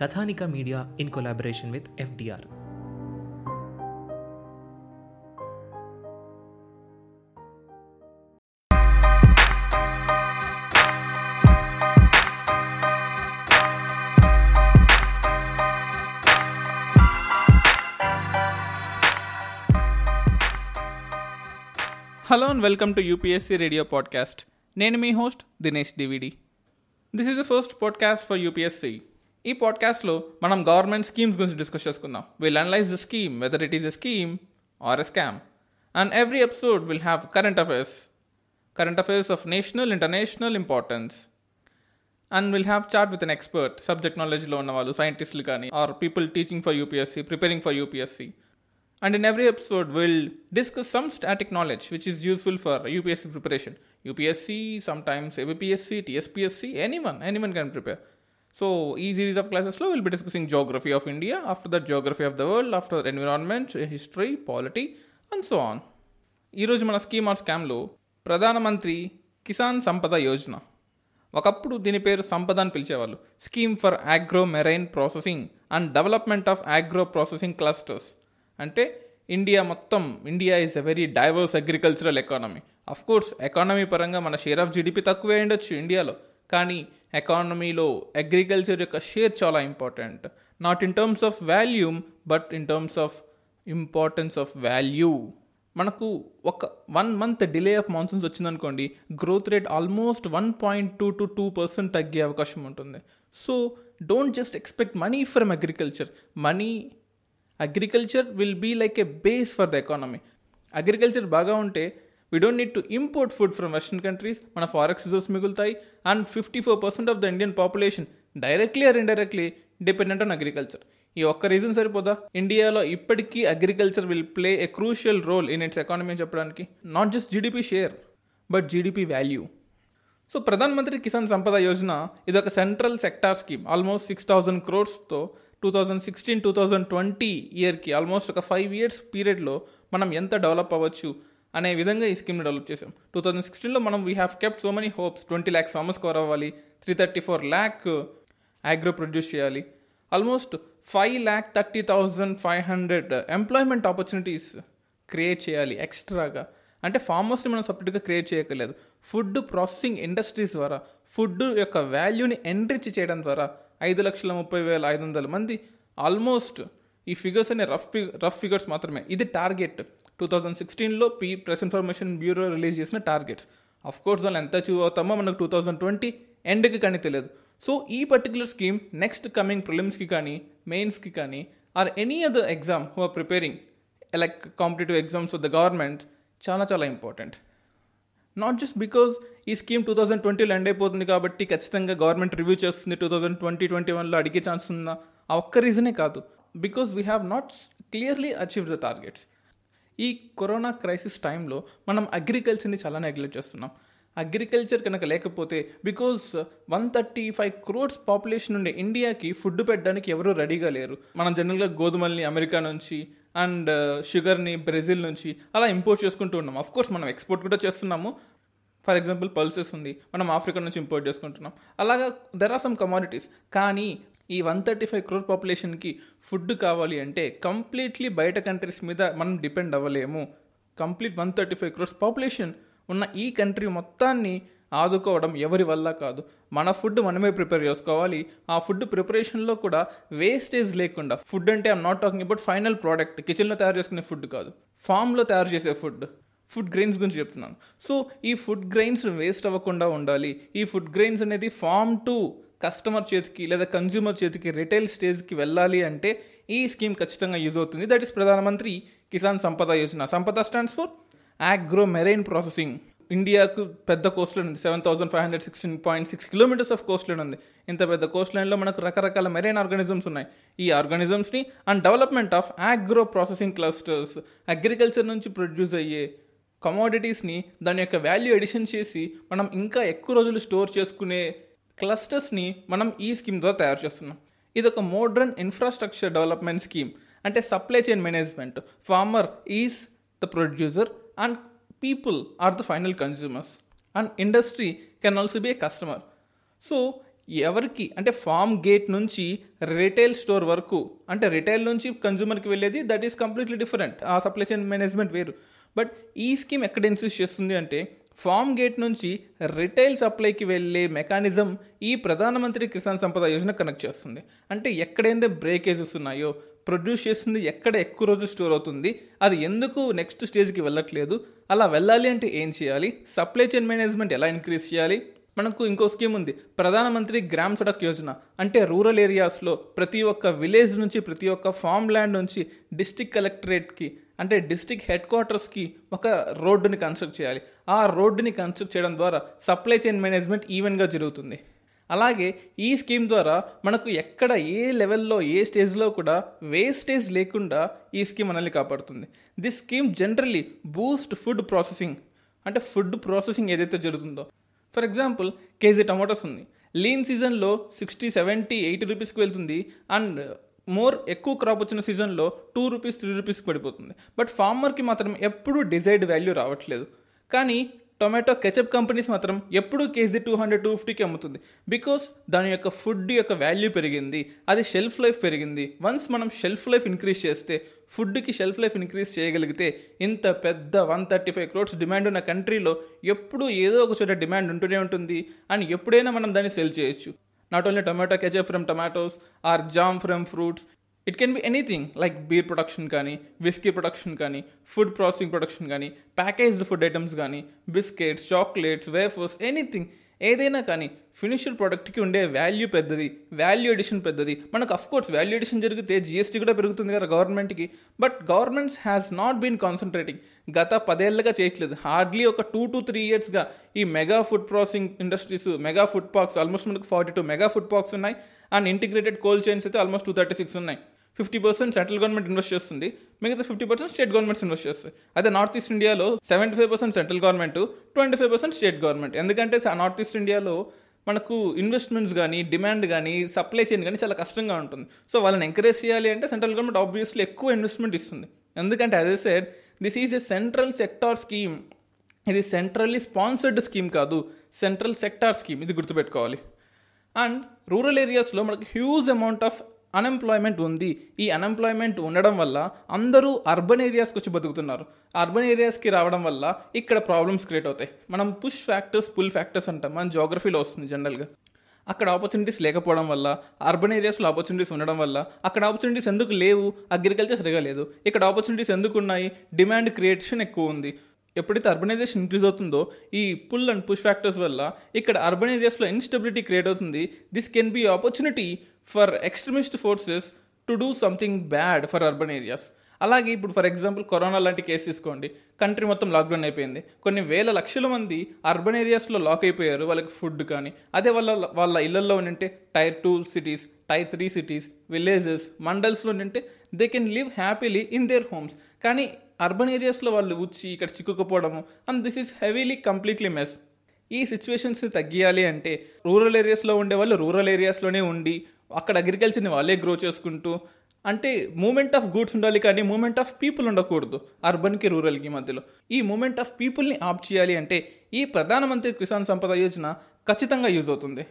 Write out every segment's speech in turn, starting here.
Kathanika media in collaboration with FDR hello and welcome to UPSC radio podcast నేను మీ host Dinesh DVD this is the first podcast for UPSC ఈ పాడ్కాస్ట్లో మనం government schemes గురించి discuss చేసుకుందాం will analyse the scheme whether it is a scheme or a scam and every episode will have current affairs current affairs of national international importance and will have chat with an expert subject నాలెడ్జ్లో ఉన్న వాళ్ళు సైంటిస్టులు కానీ or people teaching for UPSC preparing for UPSC and in every episode we'll discuss some static knowledge which is useful for UPSC preparation. UPSC, sometimes ABPSC, TSPSC, anyone, anyone can prepare. So, ఈ series of classes will we'll be discussing geography of India, after that geography of the world, after environment, history, polity, so on ఈరోజు మన scheme are స్కామ్లో ప్రధానమంత్రి కిసాన్ సంపద యోజన. ఒకప్పుడు దీని పేరు సంపద అని పిలిచేవాళ్ళు. Scheme for agro marine processing and development of agro processing clusters అంటే India మొత్తం India is a very diverse agricultural economy of course economy పరంగా మన షేర్ ఆఫ్ జీడిపి తక్కువే ఉండొచ్చు ఇండియాలో కానీ ఎకానమీలో అగ్రికల్చర్ యొక్క షేర్ చాలా important. Not in terms of volume but in terms of importance of value మనకు ఒక one month delay of monsoons వచ్చిందనుకోండి growth rate almost one point two to two percent తగ్గే అవకాశం ఉంటుంది. So don't just expect money from agriculture money agriculture will be like a base for the economy agriculture బాగా ఉంటే we don't need to import food from western countries మన forex reserves మిగులుతాయి. And fifty four percent of the Indian population directly or indirectly dependent on agriculture ఈ ఒక్క reason సరిపోదా? ఇండియాలో ఇప్పటికీ agriculture will play a crucial role in its economy చెప్పడానికి. Not just GDP share but GDP value so Pradhan Mantri Kisan Sampada Yojana ఇది ఒక central sector scheme almost six thousand క్రోర్స్తో two thousand sixteen two thousand twenty ఇయర్కి almost ఒక five years పీరియడ్లో మనం ఎంత develop అవ్వచ్చు? అనే విధంగా ఈ స్కీమ్ని డెవలప్ చేసాం టూ థౌజండ్ సిక్స్టీన్లో మనం we have kept so many hopes twenty lakhs farmers cover అవ్వాలి. Three thirty four lakh agro produce చేయాలి. Almost five lakh thirty thousand five hundred employment opportunities create చేయాలి ఎక్స్ట్రాగా అంటే ఫార్మర్స్ని మనం సపరేట్గా క్రియేట్ చేయక్కర్లేదు. ఫుడ్ ప్రాసెసింగ్ ఇండస్ట్రీస్ ద్వారా ఫుడ్ యొక్క వాల్యూని ఎన్రిచ్ చేయడం ద్వారా ఐదు లక్షల ముప్పై వేల ఐదు వందల మంది ఆల్మోస్ట్ ఈ ఫిగర్స్ అనే రఫ్ రఫ్ ఫిగర్స్ మాత్రమే. ఇది టార్గెట్ టూ థౌజండ్ సిక్స్టీన్లో P press information bureau release చేసిన టార్గెట్స్ అఫ్ కోర్స్ దాన్ని ఎంత అచీవ్ అవుతామో మనకు టూ థౌజండ్ ట్వంటీ ఎండ్కి కానీ తెలియదు. సో ఈ పర్టికులర్ స్కీమ్ నెక్స్ట్ కమింగ్ ప్రిలిమ్స్కి కానీ మెయిన్స్కి కానీ or any other exam who are preparing like competitive exams of the government చాలా చాలా ఇంపార్టెంట్ నాట్ జస్ట్ బికాజ్ ఈ స్కీమ్ టూ థౌజండ్ ట్వంటీలో ఎండ్ అయిపోతుంది కాబట్టి ఖచ్చితంగా గవర్నమెంట్ రివ్యూ చేస్తుంది. టూ థౌజండ్ ట్వంటీ ట్వంటీ వన్లో అడిగే ఛాన్స్ ఉందా? ఆ ఒక్క రీజనే కాదు. Because we have not clearly achieve the targets ఈ కరోనా క్రైసిస్ టైంలో మనం అగ్రికల్చర్ని చాలా నెగ్లెక్ట్ చేస్తున్నాం. అగ్రికల్చర్ కనుక లేకపోతే because one thirty five crores population ఉండే ఇండియాకి ఫుడ్ పెట్టడానికి ఎవరూ రెడీగా లేరు. మనం జనరల్గా గోధుమల్ని అమెరికా నుంచి అండ్ షుగర్ని బ్రెజిల్ నుంచి అలా ఇంపోర్ట్ చేసుకుంటూ ఉన్నాం. అఫ్ కోర్స్ మనం ఎక్స్పోర్ట్ కూడా చేస్తున్నాము. ఫర్ ఎగ్జాంపుల్ పల్సెస్ ఉంది. మనం ఆఫ్రికా నుంచి ఇంపోర్ట్ చేసుకుంటున్నాం. అలాగా దెర్ ఆర్ సమ్ కమాడిటీస్ కానీ ఈ వన్ థర్టీ ఫైవ్ క్రోర్ పాపులేషన్కి ఫుడ్ కావాలి అంటే కంప్లీట్లీ బయట కంట్రీస్ మీద మనం depend అవ్వలేము. Complete one thirty five crores population ఉన్న ఈ కంట్రీ మొత్తాన్ని ఆదుకోవడం ఎవరి వల్ల కాదు. మన ఫుడ్ మనమే ప్రిపేర్ చేసుకోవాలి. ఆ ఫుడ్ ప్రిపరేషన్లో కూడా వేస్టేజ్ లేకుండా ఫుడ్ అంటే I'm not talking about final product కిచెన్లో తయారు చేసుకునే ఫుడ్ కాదు. ఫామ్లో తయారు చేసే ఫుడ్ ఫుడ్ గ్రెయిన్స్ గురించి చెప్తున్నాను. సో ఈ ఫుడ్ గ్రెయిన్స్ వేస్ట్ అవ్వకుండా ఉండాలి. ఈ ఫుడ్ గ్రెయిన్స్ అనేది ఫామ్ టు కస్టమర్ చేతికి లేదా కన్జ్యూమర్ చేతికి రిటైల్ స్టేజ్కి వెళ్ళాలి అంటే ఈ స్కీమ్ ఖచ్చితంగా యూజ్ అవుతుంది. దట్ ఈస్ ప్రధానమంత్రి Kisan Sampada Yojana. Sampada stands for agro marine processing ఇండియాకు పెద్ద కోస్ట్ లైన్ ఉంది. Seven thousand five hundred sixteen point six kilometres of coastline ఉంది. ఇంత పెద్ద కోస్ట్ లైన్లో మనకు రకరకాల మెరైన్ ఆర్గానిజమ్స్ ఉన్నాయి. ఈ ఆర్గానిజమ్స్ని and development of agro processing clusters agriculture నుంచి ప్రొడ్యూస్ అయ్యే కమోడిటీస్ని దాని యొక్క వాల్యూ ఎడిషన్ చేసి మనం ఇంకా ఎక్కువ రోజులు స్టోర్ చేసుకునే క్లస్టర్స్ని మనం ఈ స్కీమ్ ద్వారా తయారు చేస్తున్నాం. ఇది ఒక మోడ్రన్ ఇన్ఫ్రాస్ట్రక్చర్ డెవలప్మెంట్ స్కీమ్ అంటే supply chain management farmer is the producer and people are the final consumers and industry can also be a customer so ఎవరికి అంటే ఫామ్ గేట్ నుంచి రిటైల్ స్టోర్ వరకు అంటే రిటైల్ నుంచి కన్జ్యూమర్కి వెళ్ళేది దట్ ఈస్ కంప్లీట్లీ డిఫరెంట్ ఆ సప్లై చైన్ మేనేజ్మెంట్ వేరు. బట్ ఈ స్కీమ్ ఎక్కడ ఇన్సిస్ట్ చేస్తుంది అంటే ఫామ్ గేట్ నుంచి రిటైల్ సప్లైకి వెళ్ళే మెకానిజం ఈ ప్రధానమంత్రి కిసాన్ సంపద యోజన కనెక్ట్ చేస్తుంది. అంటే ఎక్కడైతే బ్రేకేజెస్ ఉన్నాయో ప్రొడ్యూస్ చేసింది ఎక్కడ ఎక్కువ రోజులు స్టోర్ అవుతుంది అది ఎందుకు నెక్స్ట్ స్టేజ్కి వెళ్ళట్లేదు అలా వెళ్ళాలి అంటే ఏం చేయాలి సప్లై చైన్ మేనేజ్మెంట్ ఎలా ఇంక్రీజ్ చేయాలి మనకు ఇంకో స్కీమ్ ఉంది ప్రధానమంత్రి గ్రామ్ సడక్ యోజన. అంటే రూరల్ ఏరియాస్లో ప్రతి ఒక్క విలేజ్ నుంచి ప్రతి ఒక్క ఫామ్ ల్యాండ్ నుంచి డిస్టిక్ కలెక్టరేట్కి అంటే డిస్టిక్ హెడ్ క్వార్టర్స్కి ఒక రోడ్డుని కన్స్ట్రక్ట్ చేయాలి. ఆ రోడ్డుని కన్స్ట్రక్ట్ చేయడం ద్వారా సప్లై చైన్ మేనేజ్మెంట్ ఈవెన్గా జరుగుతుంది. అలాగే ఈ స్కీమ్ ద్వారా మనకు ఎక్కడ ఏ లెవెల్లో ఏ స్టేజ్లో కూడా వేస్టేజ్ లేకుండా ఈ స్కీమ్ మనల్ని కాపాడుతుంది. This scheme generally boost food processing. అంటే ఫుడ్ ప్రాసెసింగ్ ఏదైతే జరుగుతుందో. ఫర్ ఎగ్జాంపుల్ కేజీ టమాటోస్ ఉంది. లీన్ సీజన్లో సిక్స్టీ సెవెంటీ ఎయిటీ రూపీస్కి వెళ్తుంది. అండ్ మోర్ ఎక్కువ క్రాప్ వచ్చిన సీజన్లో టూ రూపీస్ త్రీ రూపీస్కి పడిపోతుంది. బట్ ఫార్మర్కి మాత్రం ఎప్పుడూ డిజైర్డ్ వాల్యూ రావట్లేదు. కానీ టొమాటో కెచప్ కంపెనీస్ మాత్రం ఎప్పుడూ కేజీ టూ హండ్రెడ్ టూ ఫిఫ్టీకి అమ్ముతుంది. బికాస్ దాని యొక్క ఫుడ్ యొక్క వాల్యూ పెరిగింది అది షెల్ఫ్ లైఫ్ పెరిగింది. వన్స్ మనం షెల్ఫ్ లైఫ్ ఇంక్రీజ్ చేస్తే ఫుడ్కి షెల్ఫ్ లైఫ్ ఇంక్రీజ్ చేయగలిగితే ఇంత పెద్ద one thirty five crores demand ఉన్న కంట్రీలో ఎప్పుడూ ఏదో ఒక చోట డిమాండ్ ఉంటూనే ఉంటుంది. అండ్ ఎప్పుడైనా మనం దాన్ని సెల్ చేయొచ్చు. Not only tomato ketchup from tomatoes or jam from fruits it can be anything like beer production కానీ విస్కీ ప్రొడక్షన్ కానీ ఫుడ్ ప్రాసెసింగ్ ప్రొడక్షన్ కానీ ప్యాకేజ్డ్ ఫుడ్ ఐటమ్స్ కానీ బిస్కెట్స్ చాక్లెట్స్ వేఫర్స్ ఎనీథింగ్ ఏదైనా కానీ ఫినిష్డ్ ప్రోడక్ట్కి ఉండే value పెద్దది value addition పెద్దది. మనకు అఫ్ కోర్స్ వాల్యూ ఎడిషన్ జరిగితే జిఎస్టీ కూడా పెరుగుతుంది కదా గవర్నమెంట్కి. But governments has not been concentrating గత పదేళ్ళుగా చేయట్లేదు. హార్డ్లీ ఒక టూ టు త్రీ ఇయర్స్గా ఈ mega food processing industries mega food parks almost మనకు forty two mega food parks ఉన్నాయి. అండ్ ఇంటిగ్రేటెడ్ కోల్డ్ చైన్స్ అయితే ఆల్మోస్ట్ టూ థర్టీ సిక్స్ ఉన్నాయి. Fifty percent central government invest చేస్తుంది. మిగతా fifty percent state governments invest చేస్తాయి. అదే north east ఇండియాలో seventy five percent central government twenty five percent state government. ఎందుకంటే north east ఇండియాలో మనకు ఇన్వెస్ట్మెంట్స్ కానీ డిమాండ్ కానీ సప్లై చైన్ కానీ చాలా కష్టంగా ఉంటుంది. సో వాళ్ళని ఎంకరేజ్ చేయాలి అంటే సెంట్రల్ గవర్నమెంట్ ఆబ్వియస్లీ ఎక్కువ ఇన్వెస్ట్మెంట్ ఇస్తుంది. ఎందుకంటే అదే said this is a central sector scheme ఇది సెంట్రల్లీ స్పాన్సర్డ్ స్కీమ్ కాదు. సెంట్రల్ సెక్టార్ స్కీమ్ ఇది గుర్తుపెట్టుకోవాలి. అండ్ రూరల్ ఏరియాస్లో మనకు హ్యూజ్ అమౌంట్ ఆఫ్ అన్ఎంప్లాయ్మెంట్ ఉంది. ఈ అన్ఎంప్లాయ్మెంట్ ఉండడం వల్ల అందరూ అర్బన్ ఏరియాస్కి వచ్చి బతుకుతున్నారు. అర్బన్ ఏరియాస్కి రావడం వల్ల ఇక్కడ ప్రాబ్లమ్స్ క్రియేట్ అవుతాయి. మనం పుష్ ఫ్యాక్టర్స్ పుల్ ఫ్యాక్టర్స్ అంటాం. మన జోగ్రఫీలో వస్తుంది జనరల్గా అక్కడ ఆపర్చునిటీస్ లేకపోవడం వల్ల అర్బన్ ఏరియాస్లో ఆపర్చునిటీస్ ఉండడం వల్ల అక్కడ ఆపర్చునిటీస్ ఎందుకు లేవు? అగ్రికల్చర్ సరిగా లేదు. ఇక్కడ ఆపర్చునిటీస్ ఎందుకు ఉన్నాయి? డిమాండ్ క్రియేషన్ ఎక్కువ ఉంది. ఎప్పుడైతే అర్బనైజేషన్ ఇంక్రీజ్ అవుతుందో ఈ పుల్ అండ్ పుష్ ఫ్యాక్టర్స్ వల్ల ఇక్కడ అర్బన్ ఏరియాస్లో ఇన్స్టెబిలిటీ క్రియేట్ అవుతుంది. This can be opportunity for extremist forces to do something bad for urban areas అలాగే ఇప్పుడు ఫర్ ఎగ్జాంపుల్ కరోనా లాంటి కేసు తీసుకోండి. కంట్రీ మొత్తం లాక్డౌన్ అయిపోయింది. కొన్ని వేల లక్షల మంది అర్బన్ ఏరియాస్లో లాక్ అయిపోయారు. వాళ్ళకి ఫుడ్ కానీ అదే వాళ్ళ వాళ్ళ ఇళ్ళలో ఉంటే tier two cities tier three cities villages మండల్స్లో ఉంటే they can live happily in their homes కానీ అర్బన్ ఏరియాస్లో వాళ్ళు వచ్చి ఇక్కడ చిక్కుకుపోవడము and this is heavily completely mess ఈ సిచ్యువేషన్స్ తగ్గియాలి అంటే రూరల్ ఏరియాస్లో ఉండే వాళ్ళు రూరల్ ఏరియాస్లోనే ఉండి అక్కడ అగ్రికల్చర్ని వాళ్ళే గ్రో చేసుకుంటూ అంటే మూమెంట్ ఆఫ్ గూడ్స్ ఉండాలి కానీ మూమెంట్ ఆఫ్ పీపుల్ ఉండకూడదు అర్బన్కి రూరల్కి మధ్యలో. ఈ మూమెంట్ ఆఫ్ పీపుల్ని ఆప్ చేయాలి అంటే ఈ ప్రధానమంత్రి కిసాన్ సంపద యోజన ఖచ్చితంగా యూజ్ అవుతుంది.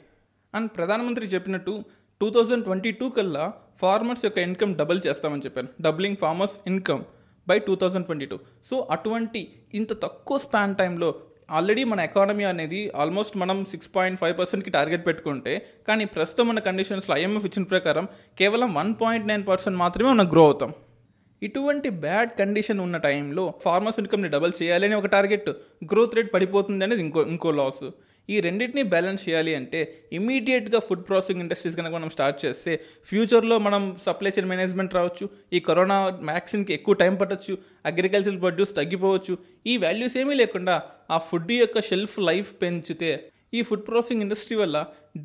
అండ్ ప్రధానమంత్రి చెప్పినట్టు టూ థౌజండ్ ట్వంటీ టూ కల్లా ఫార్మర్స్ యొక్క ఇన్కమ్ డబుల్ చేస్తామని చెప్పాను. Doubling farmers income by two thousand twenty two so అటువంటి ఇంత తక్కువ స్పాన్ టైంలో ఆల్రెడీ మన ఎకానమీ అనేది ఆల్మోస్ట్ మనం సిక్స్ పాయింట్ ఫైవ్ పర్సెంట్కి టార్గెట్ పెట్టుకుంటే కానీ ప్రస్తుతం ఉన్న కండిషన్స్లో ఐఎంఎఫ్ ఇచ్చిన ప్రకారం కేవలం వన్ పాయింట్ నైన్ పర్సెంట్ మాత్రమే మనం గ్రో అవుతాం. ఇటువంటి బ్యాడ్ కండిషన్ ఉన్న టైంలో ఫార్మర్స్ ఇన్కమ్ని డబల్ చేయాలి అని ఒక టార్గెట్ గ్రోత్ రేట్ పడిపోతుంది అనేది ఇంకో ఇంకో లాస్ ఈ రెండింటిని బ్యాలెన్స్ చేయాలి అంటే ఇమీడియట్గా ఫుడ్ ప్రాసెసింగ్ ఇండస్ట్రీస్ కనుక మనం స్టార్ట్ చేస్తే ఫ్యూచర్లో మనం సప్లై చైన్ మేనేజ్మెంట్ రావచ్చు ఈ కరోనా వ్యాక్సిన్కి ఎక్కువ టైం పట్టచ్చు అగ్రికల్చర్ ప్రొడ్యూస్ తగ్గిపోవచ్చు ఈ వాల్యూస్ ఏమీ లేకుండా ఆ ఫుడ్ యొక్క షెల్ఫ్ లైఫ్ పెంచితే ఈ ఫుడ్ ప్రాసెసింగ్ ఇండస్ట్రీ వల్ల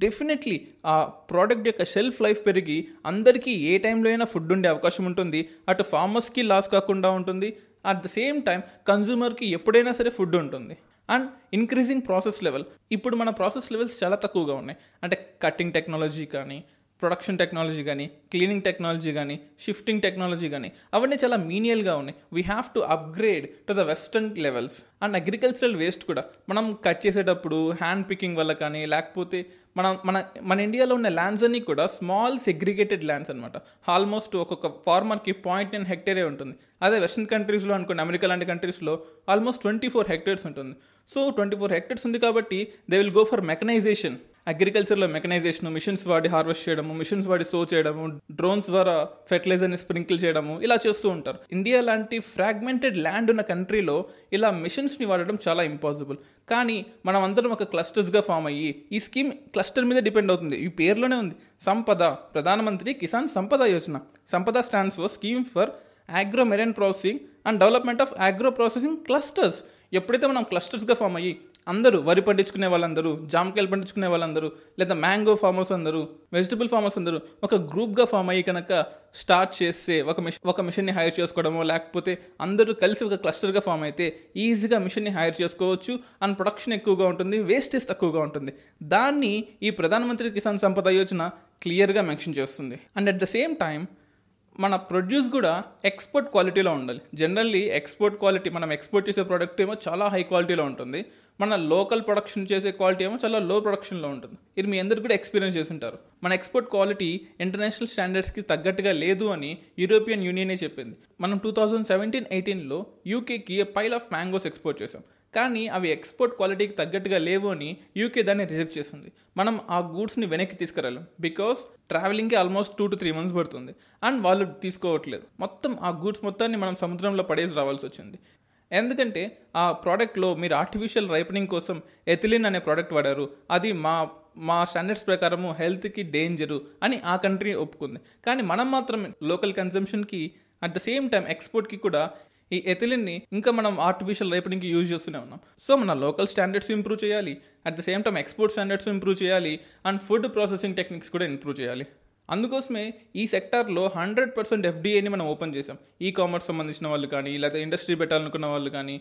డెఫినెట్లీ ఆ ప్రోడక్ట్ యొక్క షెల్ఫ్ లైఫ్ పెరిగి అందరికీ ఏ టైంలో అయినా ఫుడ్ ఉండే అవకాశం ఉంటుంది. అటు ఫార్మర్స్కి లాస్ కాకుండా ఉంటుంది. అట్ ద సేమ్ టైం కన్జ్యూమర్కి ఎప్పుడైనా సరే ఫుడ్ ఉంటుంది. అండ్ ఇంక్రీజింగ్ ప్రాసెస్ లెవెల్ ఇప్పుడు మన ప్రాసెస్ లెవెల్స్ చాలా తక్కువగా ఉన్నాయి. అంటే కటింగ్ టెక్నాలజీ కానీ ప్రొడక్షన్ టెక్నాలజీ కానీ క్లీనింగ్ టెక్నాలజీ కానీ షిఫ్టింగ్ టెక్నాలజీ కానీ అవన్నీ చాలా మీనియల్గా ఉన్నాయి. We have to upgrade to the western levels and agricultural waste కూడా మనం కట్ చేసేటప్పుడు హ్యాండ్ పికింగ్ వల్ల కానీ లేకపోతే మనం మన మన ఇండియాలో ఉన్న ల్యాండ్స్ అన్నీ కూడా స్మాల్ సెగ్రిగేటెడ్ ల్యాండ్స్ అనమాట ఆల్మోస్ట్ ఒక్కొక్క ఫార్మర్కి పాయింట్ నైన్ హెక్టేరే ఉంటుంది. అదే వెస్టర్న్ కంట్రీస్లో అనుకోండి అమెరికా లాంటి కంట్రీస్లో ఆల్మోస్ట్ ట్వంటీ ఫోర్ హెక్టేర్స్ ఉంటుంది. సో ట్వంటీ ఫోర్ హెక్టర్స్ ఉంది కాబట్టి they will go for mechanization అగ్రికల్చర్లో mechanisation machines వాడి హార్వెస్ట్ చేయడము మిషన్స్ వాడి సో చేయడము డ్రోన్స్ ద్వారా ఫెర్టిలైజర్ని స్ప్రింకిల్ చేయడము ఇలా చేస్తూ ఉంటారు. ఇండియా లాంటి ఫ్రాగ్మెంటెడ్ ల్యాండ్ ఉన్న కంట్రీలో ఇలా మిషన్స్ని వాడడం చాలా ఇంపాసిబుల్ కానీ మనం అందరం ఒక క్లస్టర్స్గా ఫామ్ అయ్యి ఈ స్కీమ్ క్లస్టర్ మీద డిపెండ్ అవుతుంది. ఈ పేరులోనే ఉంది. సంపద ప్రధానమంత్రి Kisan Sampada Yojana. Sampada stands for scheme for agro marine processing and development of agro processing clusters ఎప్పుడైతే మనం క్లస్టర్స్గా ఫామ్ అయ్యి అందరూ వరి పండించుకునే వాళ్ళందరూ జామకాయలు పండించుకునే వాళ్ళందరూ లేదా మ్యాంగో ఫార్మర్స్ అందరూ వెజిటబుల్ ఫార్మర్స్ అందరూ ఒక గ్రూప్గా ఫామ్ అయ్యి కనుక స్టార్ట్ చేస్తే ఒక మిషన్ ఒక మిషన్ని హైర్ చేసుకోవడమో లేకపోతే అందరూ కలిసి ఒక క్లస్టర్గా ఫామ్ అయితే ఈజీగా మిషన్ని హైర్ చేసుకోవచ్చు అండ్ ప్రొడక్షన్ ఎక్కువగా ఉంటుంది వేస్టేజ్ తక్కువగా ఉంటుంది. దాన్ని ఈ ప్రధానమంత్రి కిసాన్ సంపద యోజన క్లియర్గా మెన్షన్ చేస్తుంది. And at the same time మన ప్రొడ్యూస్ కూడా ఎక్స్పోర్ట్ క్వాలిటీలో ఉండాలి. జనరల్లీ ఎక్స్పోర్ట్ క్వాలిటీ మనం ఎక్స్పోర్ట్ చేసే ప్రోడక్ట్ ఏమో చాలా హై క్వాలిటీలో ఉంటుంది. మన లోకల్ ప్రొడక్షన్ చేసే క్వాలిటీ ఏమో చాలా లో ప్రొడక్షన్లో ఉంటుంది. ఇది మీ అందరు కూడా ఎక్స్పీరియన్స్ చేసి ఉంటారు మన ఎక్స్పోర్ట్ క్వాలిటీ ఇంటర్నేషనల్ స్టాండర్డ్స్కి తగ్గట్టుగా లేదు అని యూరోపియన్ యూనియనే చెప్పింది. మనం టూ థౌజండ్ సెవెంటీన్ ఎయిటీన్లో యూకేకి పైల్ ఆఫ్ మ్యాంగోస్ ఎక్స్పోర్ట్ చేసాం కానీ అవి ఎక్స్పోర్ట్ క్వాలిటీకి తగ్గట్టుగా లేవు అని యూకే దాన్ని రిజెక్ట్ చేసింది. మనం ఆ గూడ్స్ని వెనక్కి తీసుకురాలేం. బికాస్ ట్రావెలింగ్కి almost two to three months పడుతుంది. అండ్ వాళ్ళు తీసుకోవట్లేదు. మొత్తం ఆ గూడ్స్ మొత్తాన్ని మనం సముద్రంలో పడేసి రావాల్సి వచ్చింది. ఎందుకంటే ఆ ప్రోడక్ట్లో మీరు ఆర్టిఫిషియల్ రైపనింగ్ కోసం ఎథిలిన్ అనే ప్రోడక్ట్ వాడారు. అది మా మా స్టాండర్డ్స్ ప్రకారము హెల్త్కి డేంజరు అని ఆ కంట్రీ ఒప్పుకుంది. కానీ మనం మాత్రం లోకల్ కన్జంప్షన్కి అట్ ద సేమ్ టైం ఎక్స్పోర్ట్కి కూడా ఈ ఎథిలిన్ని ఇంకా మనం ఆర్టిఫిషియల్ రేపటికి యూజ్ చేస్తూనే ఉన్నాం. సో మన లోకల్ స్టాండర్డ్స్ ఇంప్రూవ్ చేయాలి at the same time export standards improve చేయాలి అండ్ ఫుడ్ ప్రాసెసింగ్ టెక్నిక్స్ కూడా ఇంప్రూవ్ చేయాలి. అందుకోసమే ఈ సెక్టార్లో హండ్రెడ్ పర్సెంట్ ఎఫ్డీఏని మనం ఓపెన్ చేసాం ఈ కామర్స్ సంబంధించిన వాళ్ళు కానీ లేకపోతే ఇండస్ట్రీ పెట్టాలనుకున్న వాళ్ళు కానీ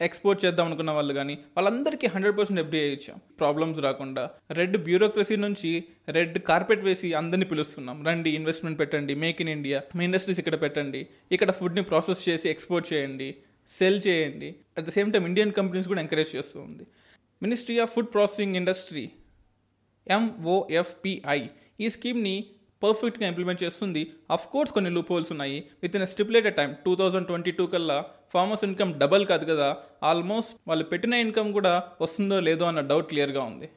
ఎక్స్పోర్ట్ చేద్దాం అనుకున్న వాళ్ళు కానీ వాళ్ళందరికీ హండ్రెడ్ పర్సెంట్ ఎఫ్డీఐ ఇచ్చాం. ప్రాబ్లమ్స్ రాకుండా. రెడ్ బ్యూరోక్రసీ నుంచి రెడ్ కార్పెట్ వేసి అందరినీ పిలుస్తున్నాం. రండి ఇన్వెస్ట్మెంట్ పెట్టండి మేక్ ఇన్ ఇండియా మీ ఇండస్ట్రీస్ ఇక్కడ పెట్టండి. ఇక్కడ ఫుడ్ని ప్రాసెస్ చేసి ఎక్స్పోర్ట్ చేయండి సెల్ చేయండి. At the same time Indian companies కూడా ఎంకరేజ్ చేస్తూ ఉంది. Ministry of food processing industry MOFPI ఈ స్కీమ్ని పర్ఫెక్ట్గా ఇంప్లిమెంట్ చేస్తుంది. అఫ్ కోర్స్ కొన్ని లూప్ హోల్స్ ఉన్నాయి. Within stipulated time two thousand twenty two కల్లా ఫార్మర్స్ ఇన్కమ్ డబల్ కాదు కదా. ఆల్మోస్ట్ వాళ్ళు పెట్టిన ఇన్కమ్ కూడా వస్తుందో లేదో అన్న డౌట్ క్లియర్గా ఉంది.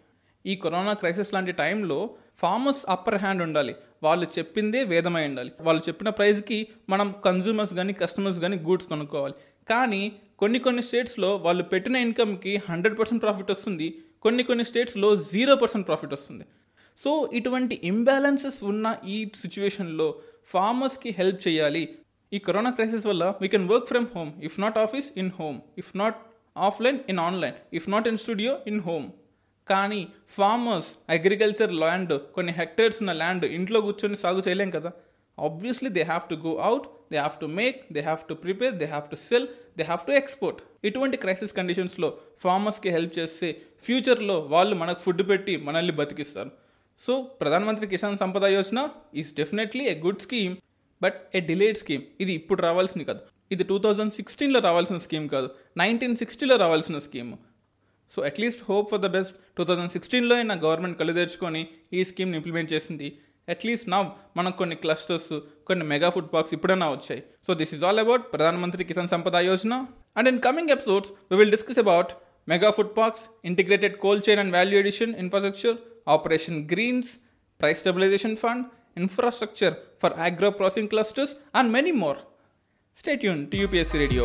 ఈ కరోనా క్రైసిస్ లాంటి టైంలో ఫార్మర్స్ అప్పర్ హ్యాండ్ ఉండాలి. వాళ్ళు చెప్పిందే వేదమై ఉండాలి. వాళ్ళు చెప్పిన ప్రైస్కి మనం కన్జ్యూమర్స్ కానీ కస్టమర్స్ కానీ గూడ్స్ కొనుక్కోవాలి. కానీ కొన్ని కొన్ని స్టేట్స్లో వాళ్ళు పెట్టిన ఇన్కమ్కి హండ్రెడ్ పర్సెంట్ ప్రాఫిట్ వస్తుంది. కొన్ని కొన్ని స్టేట్స్లో జీరో పర్సెంట్ ప్రాఫిట్ వస్తుంది. సో ఇటువంటి ఇంబ్యాలెన్సెస్ ఉన్న ఈ సిచ్యువేషన్లో ఫార్మర్స్కి హెల్ప్ చేయాలి. ఈ కరోనా క్రైసిస్ వల్ల we can work from home if not office in home if not offline in online if not in studio in home కానీ ఫార్మర్స్ అగ్రికల్చర్ ల్యాండ్ కొన్ని హెక్టేర్స్ ఉన్న ల్యాండ్ ఇంట్లో కూర్చొని సాగు చేయలేం కదా. Obviously they have to go out they have to make they have to prepare they have to sell they have to export ఇటువంటి crisis కండిషన్స్లో ఫార్మర్స్కి హెల్ప్ చేస్తే ఫ్యూచర్లో వాళ్ళు మనకు ఫుడ్ పెట్టి మనల్ని బతికిస్తారు. సో ప్రధానమంత్రి Kisan Sampada Yojana is definitely a good scheme but a delayed scheme ఇది ఇప్పుడు రావాల్సింది కాదు ఇది టూ థౌజండ్ సిక్స్టీన్లో రావాల్సిన స్కీమ్ కాదు నైన్టీన్ సిక్స్టీలో రావాల్సిన scheme so at least hope for the best two thousand సిక్స్టీన్లో అయినా గవర్నమెంట్ కళ్ళు ఈ స్కీమ్ని ఇంప్లిమెంట్ చేసింది అట్లీస్ట్ నా మనకు కొన్ని క్లస్టర్స్ కొన్ని మెగా ఫుడ్ పార్క్స్ ఇప్పుడైనా వచ్చాయి so this is all about ప్రధానమంత్రి Kisan Sampada Yojana and in coming episodes we will discuss about mega food parks integrated cold chain and value addition infrastructure Operation Greens, price stabilization fund, infrastructure for agro processing clusters, and many more. Stay tuned to UPSC Radio.